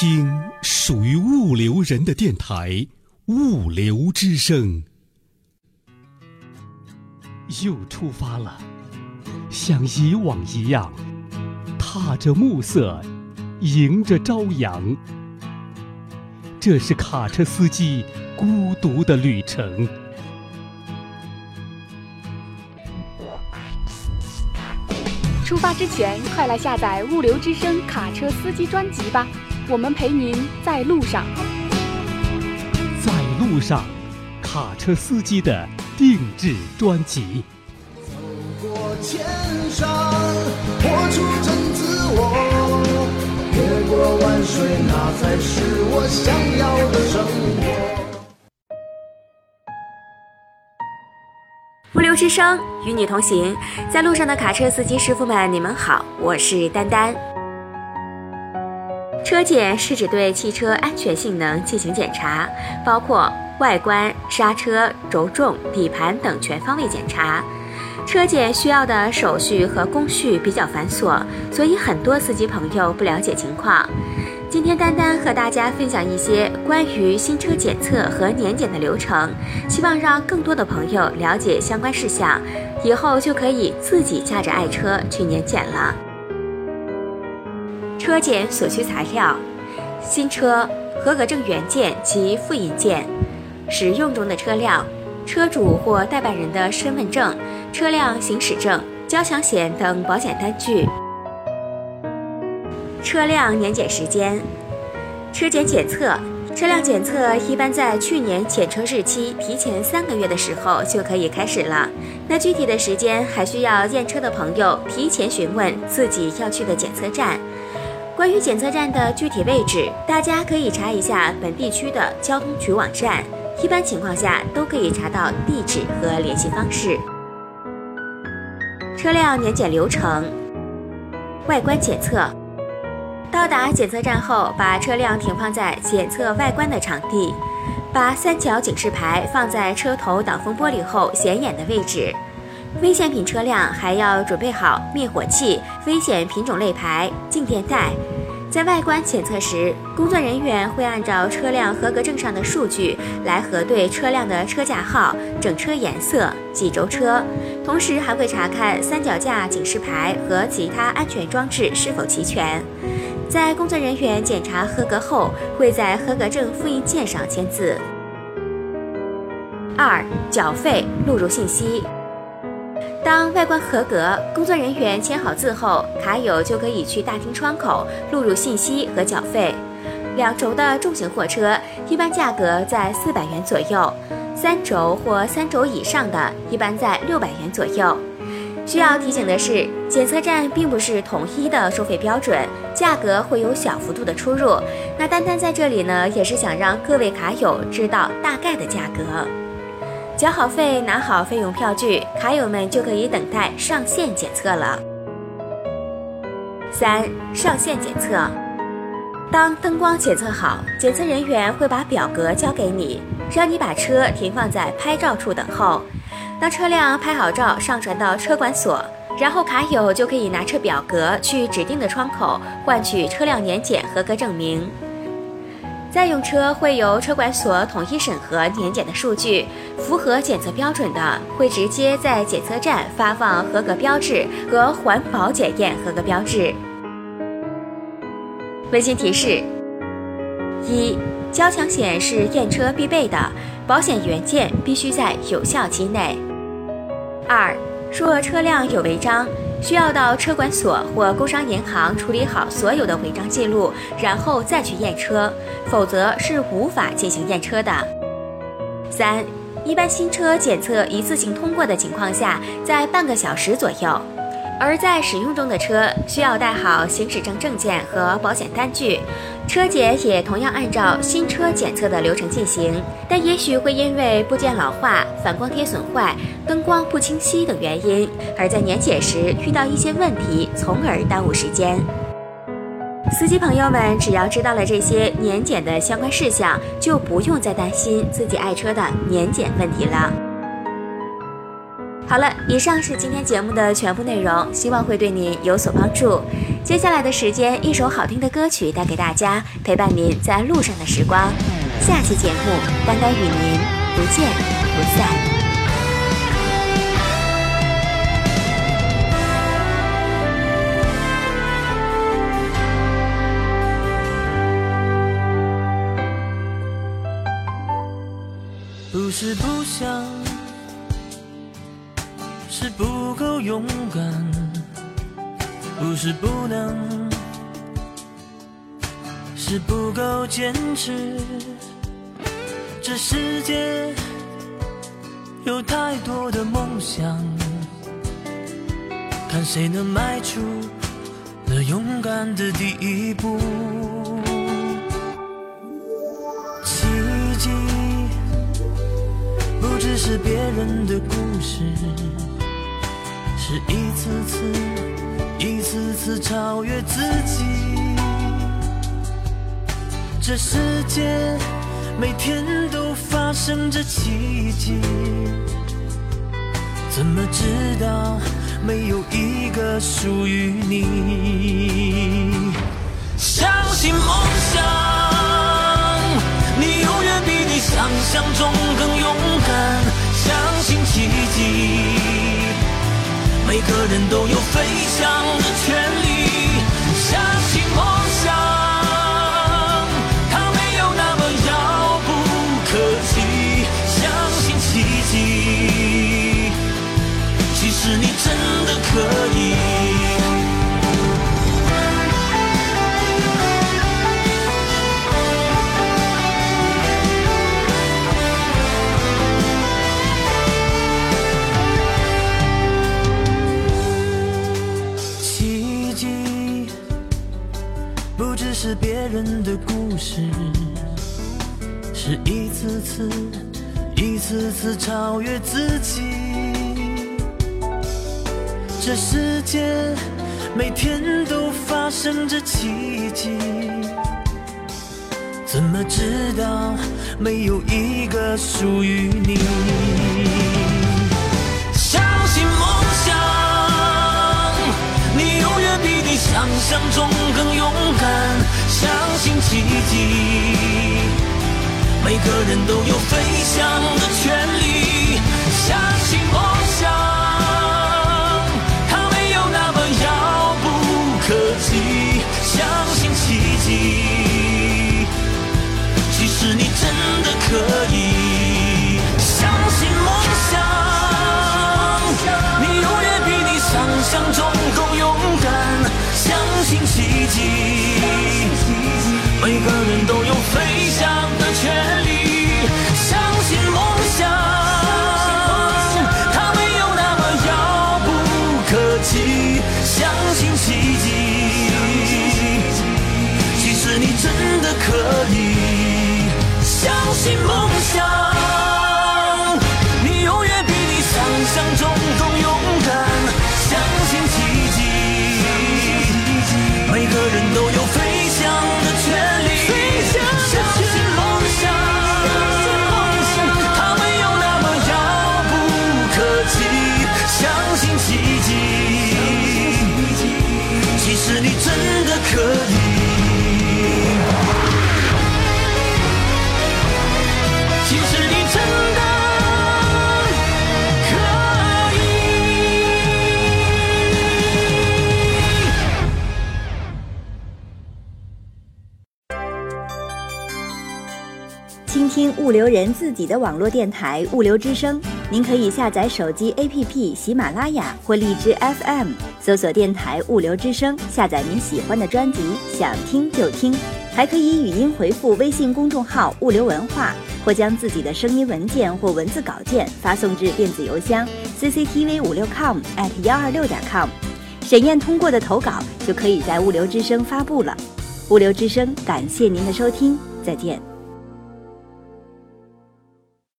听属于物流人的电台《物流之声》。又出发了，像以往一样，踏着暮色，迎着朝阳。这是卡车司机孤独的旅程。出发之前，快来下载《物流之声》卡车司机专辑吧，我们陪您在路上。在路上，卡车司机的定制专辑。走过千山，活出真自我，越过万水，那才是我想要的生活。物流之声与你同行，在路上的卡车司机师傅们，你们好，我是丹丹。车检是指对汽车安全性能进行检查，包括外观、刹车、轴重、底盘等全方位检查。车检需要的手续和工序比较繁琐，所以很多司机朋友不了解情况。今天丹丹和大家分享一些关于新车检测和年检的流程，希望让更多的朋友了解相关事项，以后就可以自己驾着爱车去年检了。车检所需材料：新车合格证原件及复印件，使用中的车辆，车主或代办人的身份证、车辆行驶证、交强险等保险单据。车辆年检时间，车检检测，车辆检测一般在去年检车日期提前三个月的时候就可以开始了。那具体的时间还需要验车的朋友提前询问自己要去的检测站。关于检测站的具体位置，大家可以查一下本地区的交通局网站，一般情况下都可以查到地址和联系方式。车辆年检流程，外观检测。到达检测站后，把车辆停放在检测外观的场地，把三角警示牌放在车头挡风玻璃后显眼的位置。危险品车辆还要准备好灭火器、危险品种类牌、静电带。在外观检测时，工作人员会按照车辆合格证上的数据来核对车辆的车架号、整车颜色、几轴车，同时还会查看三脚架警示牌和其他安全装置是否齐全。在工作人员检查合格后，会在合格证复印件上签字。二、缴费录入信息。当外观合格，工作人员签好字后，卡友就可以去大厅窗口录入信息和缴费。两轴的重型货车一般价格在四百元左右，三轴或三轴以上的，一般在六百元左右。需要提醒的是，检测站并不是统一的收费标准，价格会有小幅度的出入。那丹丹在这里呢，也是想让各位卡友知道大概的价格。缴好费，拿好费用票据，卡友们就可以等待上线检测了。三、上线检测。当灯光检测好，检测人员会把表格交给你，让你把车停放在拍照处等候。当车辆拍好照上传到车管所，然后卡友就可以拿着表格去指定的窗口换取车辆年检合格证明。在用车会由车管所统一审核年检的数据，符合检测标准的会直接在检测站发放合格标志和环保检验合格标志。温馨提示：一、交强险是验车必备的，保险原件必须在有效期内。二，若车辆有违章，需要到车管所或工商银行处理好所有的违章记录，然后再去验车，否则是无法进行验车的。三，一般新车检测一次性通过的情况下，在半个小时左右。而在使用中的车需要带好行驶证证件和保险单据，车检也同样按照新车检测的流程进行，但也许会因为部件老化、反光贴损坏、灯光不清晰等原因，而在年检时遇到一些问题，从而耽误时间。司机朋友们只要知道了这些年检的相关事项，就不用再担心自己爱车的年检问题了。好了，以上是今天节目的全部内容，希望会对您有所帮助。接下来的时间，一首好听的歌曲带给大家，陪伴您在路上的时光。下期节目，丹丹与您不见不散。是不够勇敢，不是不能，是不够坚持。这世界有太多的梦想，看谁能迈出那勇敢的第一步。奇迹不只是别人的故事。是一次次、一次次超越自己。这世界每天都发生着奇迹，怎么知道没有一个属于你？相信梦想，你永远比你想象中更勇敢。相信奇迹。每个人都有飞翔的权利，相信梦次、一次次超越自己。这世界每天都发生着奇迹，怎么知道没有一个属于你？相信梦想，你永远比你想象中更勇敢。相信奇迹，每个人都有飞翔的权利。相信梦想，它没有那么遥不可及。相信奇迹，其实你真的可以。相信梦想，你永远比你想象中更勇敢。相信奇迹。每个人都有倾听物流人自己的网络电台物流之声，您可以下载手机 APP 喜马拉雅或荔枝 FM，搜索电台物流之声，下载您喜欢的专辑，想听就听。还可以语音回复微信公众号物流文化，或将自己的声音文件或文字稿件发送至电子邮箱 cctv 五六 com at 幺二六点 com，审验通过的投稿就可以在物流之声发布了。物流之声，感谢您的收听，再见。